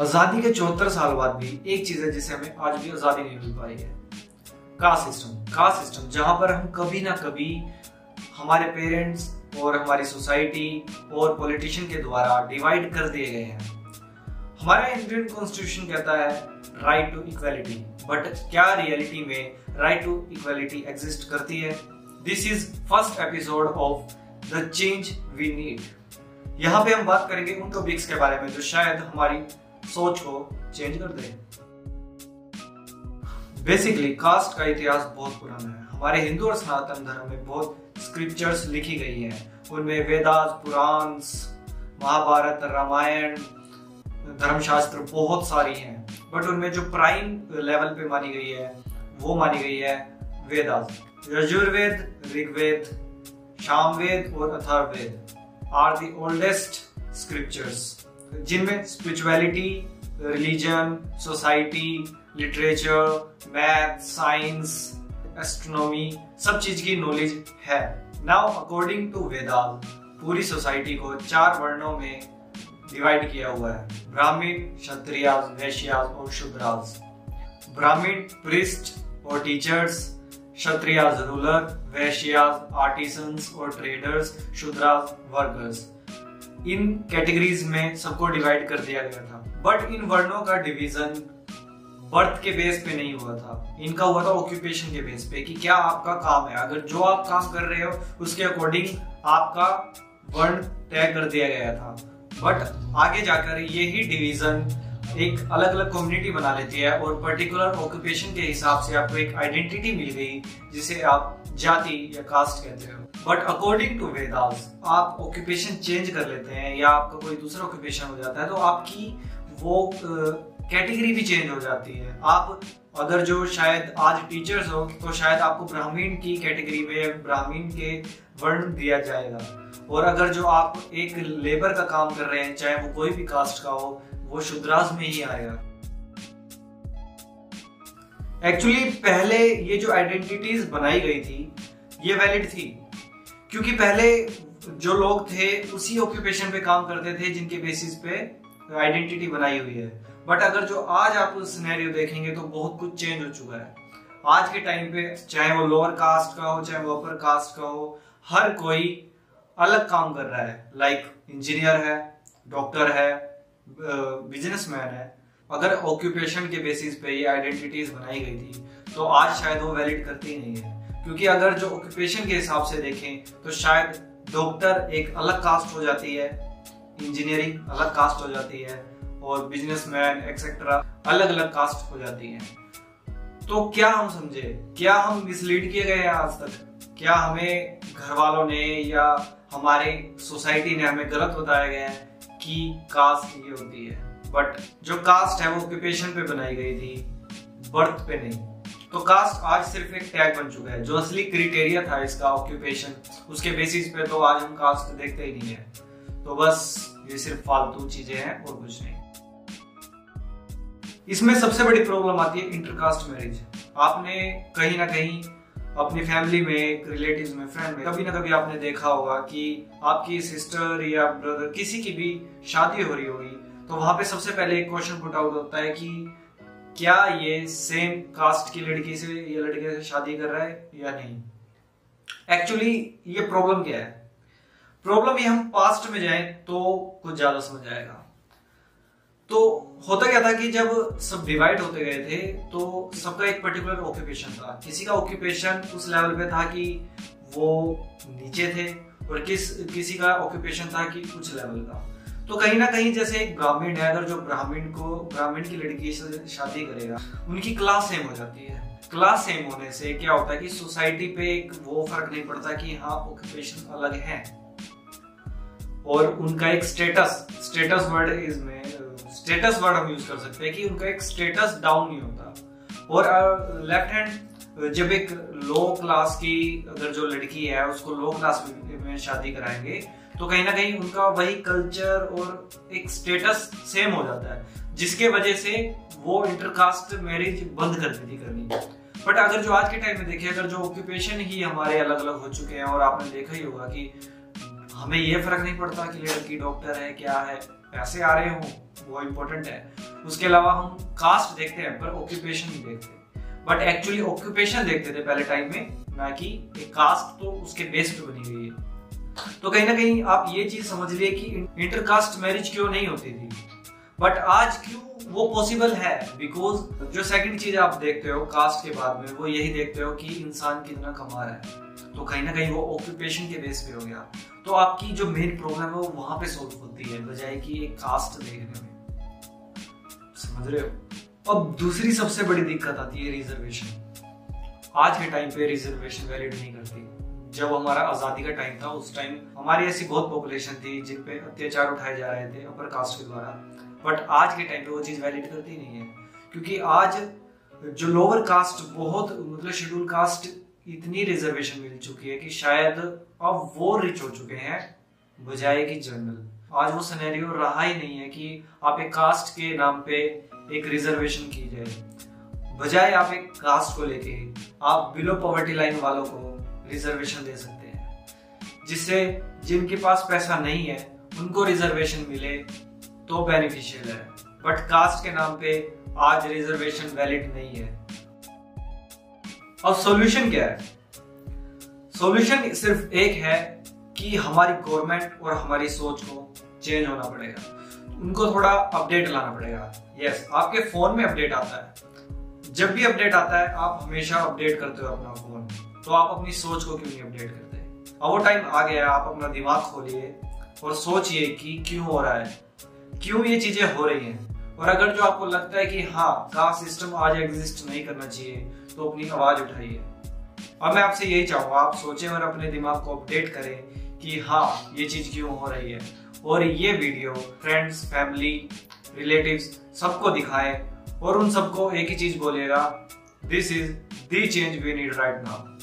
आज़ादी के चौहत्तर साल बाद भी एक चीज़ है जिसे हमें आज भी आज़ादी नहीं मिल पाई है। Caste system. कास्ट सिस्टम, जहाँ पर हम कभी ना कभी हमारे पेरेंट्स और हमारी सोसाइटी और पॉलिटिशियन के द्वारा डिवाइड कर दिए गए हैं। हमारा इंडियन कॉन्स्टिट्यूशन कहता है राइट टू इक्वालिटी बट क्या रियलिटी में राइट टू इक्वालिटी एग्जिस्ट करती है? This is first episode of the change we need यहाँ पे हम बात करेंगे उन टॉपिक्स के बारे में जो शायद हमारी सोच को चेंज कर दे। बेसिकली कास्ट का इतिहास बहुत पुराना है। हमारे हिंदू और सनातन धर्म में बहुत स्क्रिप्चर्स लिखी गई हैं। उनमें वेदास, पुराण, महाभारत, रामायण, धर्मशास्त्र बहुत सारी हैं। बट उनमें जो प्राइम लेवल पे मानी गई है, वो मानी गई है वेदास। यजुर्वेद, ऋग्वेद, शामवेद और Atharvaveda are the oldest scriptures जिनमें spirituality religion society literature math science astronomy सब चीज़ की नॉलेज है। नाउ अकॉर्डिंग टू वेदास पूरी सोसाइटी को चार वर्णों में डिवाइड किया हुआ है। ब्राह्मण क्षत्रिय वैश्यास और शूद्रास ब्राह्मण प्रिस्ट और teachers Kshatriya ruler Vaishyas artisans और ट्रेडर्स शुद्राज वर्कर्स इन कैटेगरीज में सबको डिवाइड कर दिया गया था। बट इन वर्णों का डिवीज़न बर्थ के बेस पे नहीं हुआ था। इनका हुआ था ऑक्यूपेशन के बेस पे कि क्या आपका काम है। अगर जो आप काम कर रहे हो, उसके अकॉर्डिंग आपका वर्ण तय कर दिया गया था। बट आगे जाकर यही डिवीज़न एक अलग अलग कम्युनिटी बना लेती है और पर्टिकुलर ऑक्यूपेशन के हिसाब से आपको एक आइडेंटिटी मिल गई, जिसे आप जाति या कास्ट कहते हो। बट अकॉर्डिंग टू वेदास आप ऑक्यूपेशन चेंज कर लेते हैं या आपका कोई दूसरा ऑक्यूपेशन हो जाता है तो आपकी वो कैटेगरी भी चेंज हो जाती है। आप अगर जो शायद आज टीचर्स हो तो शायद आपको ब्राह्मीण की कैटेगरी में ब्राह्मीण के वर्ण दिया जाएगा। और अगर जो आप एक लेबर का काम कर रहे हैं, चाहे वो कोई भी कास्ट का हो वो शुद्रास में ही आएगा एक्चुअली पहले ये जो आइडेंटिटीज बनाई गई थी ये वैलिड थी। क्योंकि पहले जो लोग थे उसी ऑक्यूपेशन पे काम करते थे जिनके बेसिस पे आइडेंटिटी बनाई हुई है। बट अगर जो आज आप उस सिनेरियो देखेंगे तो बहुत कुछ चेंज हो चुका है। आज के टाइम पे चाहे वो लोअर कास्ट का हो चाहे वो अपर कास्ट का हो हर कोई अलग काम कर रहा है। लाइक like, इंजीनियर है डॉक्टर है बिजनेसमैन है, अगर ऑक्यूपेशन के बेसिस पे ये आइडेंटिटीज बनाई गई थी तो आज शायद वो वैलिड करती नहीं है। क्योंकि अगर जो ऑक्यूपेशन के हिसाब से देखें तो शायद डॉक्टर एक अलग कास्ट हो जाती है इंजीनियरिंग अलग कास्ट हो जाती है, और बिजनेसमैन एक्सेट्रा अलग अलग कास्ट हो जाती हैं। तो क्या हम समझे? क्या हम मिसलीड किए गए हैं आज तक? क्या हमें घर वालों ने या हमारे सोसाइटी ने हमें गलत बताया गया है? कि कास्ट ये होती है। बट जो कास्ट है, वो ऑक्यूपेशन पे बनाई गई थी बर्थ पे नहीं। तो कास्ट आज सिर्फ़ एक टैग बन चुका है, जो असली क्रिटेरिया था इसका ऑक्यूपेशन उसके बेसिस पे तो आज हम कास्ट देखते ही नहीं है। तो बस, ये सिर्फ़ फालतू चीज़ें हैं और कुछ नहीं। इसमें सबसे बड़ी प्रॉब्लम आती है इंटरकास्ट मैरिज आपने कहीं ना कहीं अपनी फैमिली में रिलेटिव में फ्रेंड में, कभी ना कभी आपने देखा होगा कि आपकी सिस्टर या ब्रदर किसी की भी शादी हो रही होगी तो वहाँ पे सबसे पहले एक क्वेश्चन पुट आउट होता है कि क्या ये सेम कास्ट की लड़की से, या लड़के से शादी कर रहा है या नहीं? एक्चुअली ये प्रॉब्लम क्या है? प्रॉब्लम ये हम पास्ट में जाए तो कुछ ज़्यादा समझ आएगा। होता क्या था कि जब सब डिवाइड होते गए थे तो सबका एक पर्टिकुलर ऑक्यूपेशन था। किसी का ऑक्यूपेशन उस लेवल पे था कि वो नीचे थे और किस, किसी का ऑक्यूपेशन था कि कुछ लेवल का। तो कहीं ना कहीं जैसे एक ब्राह्मण है, अगर जो ब्राह्मण को, ब्राह्मण की लड़की से शादी करेगा, उनकी क्लास सेम हो जाती है। क्लास सेम होने से क्या होता है कि सोसाइटी पे एक वो फ़र्क नहीं पड़ता कि हाँ ऑक्यूपेशन अलग है। और उनका एक स्टेटस स्टेटस वर्ड इसमें स्टेटस वर्ड हम यूज़ कर सकते हैं कि उनका एक स्टेटस डाउन नहीं होता। और लेफ़्ट हैंड जब एक लो क्लास की अगर जो लड़की है, उसको लो क्लास में शादी कराएँगे तो कहीं ना कहीं उनका वही कल्चर और एक स्टेटस सेम हो जाता है, जिसके वजह से वो इंटरकास्ट मैरिज बंद कर देती करनी। बट अगर जो आज के टाइम में देखिए, अगर जो ऑक्यूपेशन ही हमारे अलग अलग हो चुके हैं, और आपने देखा ही होगा कि हमें ये फ़र्क नहीं पड़ता कि लड़की डॉक्टर है, क्या है, पैसे आ रहे हो वो इम्पोर्टेंट है। उसके अलावा हम कास्ट देखते हैं, पर ऑक्यूपेशन नहीं देखते। बट एक्चुअली ऑक्यूपेशन देखते थे पहले टाइम में, ना कि एक कास्ट तो उसके बेस पे बनी हुई है। तो कहीं ना कहीं आप ये चीज़ समझ लिए कि इंटरकास्ट मैरिज क्यों नहीं होती थी? बट आज क्यों वो पॉसिबल है? बिकॉज़ जो सेकंड चीज़ आप देखते हो कास्ट के बाद में, वो यही देखते हो कि इंसान कितना कमा रहा है। तो कहीं ना कहीं वो ऑक्यूपेशन के बेस पे हो गया। तो आपकी जो मेन प्रॉब्लम है वो वहाँ पे सोल्व होती है, बजाय कि एक कास्ट देखने में। समझ रहे हो? अब दूसरी सबसे बड़ी दिक्कत आती है रिजर्वेशन आज के टाइम पे रिजर्वेशन वैलिड नहीं करती. जब हमारा आज़ादी का टाइम था, उस टाइम हमारी ऐसी बहुत पॉपुलेशन थी जिन पे अत्याचार उठाए जा रहे थे अपर कास्ट के द्वारा. बट आज के टाइम पे वो चीज़ वैलिड करती नहीं है. क्योंकि आज जो लोअर कास्ट बहुत मतलब शेड्यूल कास्ट इतनी रिजर्वेशन मिल चुकी है कि शायद अब वो रिच हो चुके हैं, बजाय कि जनरल आज वो सिनेरियो रहा ही नहीं है कि आप एक कास्ट के नाम पे एक रिजर्वेशन की जाए। बजाय आप एक कास्ट को लेके आप बिलो पॉवर्टी लाइन वालों को रिजर्वेशन दे सकते हैं। जिससे जिनके पास पैसा नहीं है, उनको रिजर्वेशन मिले तो बेनिफिशियल है। बट कास्ट के नाम पे आज रिजर्वेशन वैलिड नहीं है। अब सॉल्यूशन क्या है? सॉल्यूशन सिर्फ़ एक है कि हमारी गवर्नमेंट और हमारी सोच को चेंज होना पड़ेगा। उनको थोड़ा अपडेट लाना पड़ेगा। यस आपके फ़ोन में अपडेट आता है। जब भी अपडेट आता है, आप हमेशा अपडेट करते हो अपना फ़ोन तो आप अपनी सोच को क्यों नहीं अपडेट करते? अब वो टाइम आ गया, आप अपना दिमाग खोलिए और सोचिए कि क्यों हो रहा है। क्यों ये चीज़ें हो रही हैं? और अगर जो आपको लगता है कि हाँ का सिस्टम आज एग्जिस्ट नहीं करना चाहिए तो अपनी आवाज़ उठाइए। अब मैं आपसे यही चाहूँगा, आप सोचें और अपने दिमाग को अपडेट करें कि हाँ ये चीज़ क्यों हो रही है? और ये वीडियो फ्रेंड्स फैमिली रिलेटिव सबको दिखाए और उन सबको एक ही चीज़ बोलेगा this is the change we need right now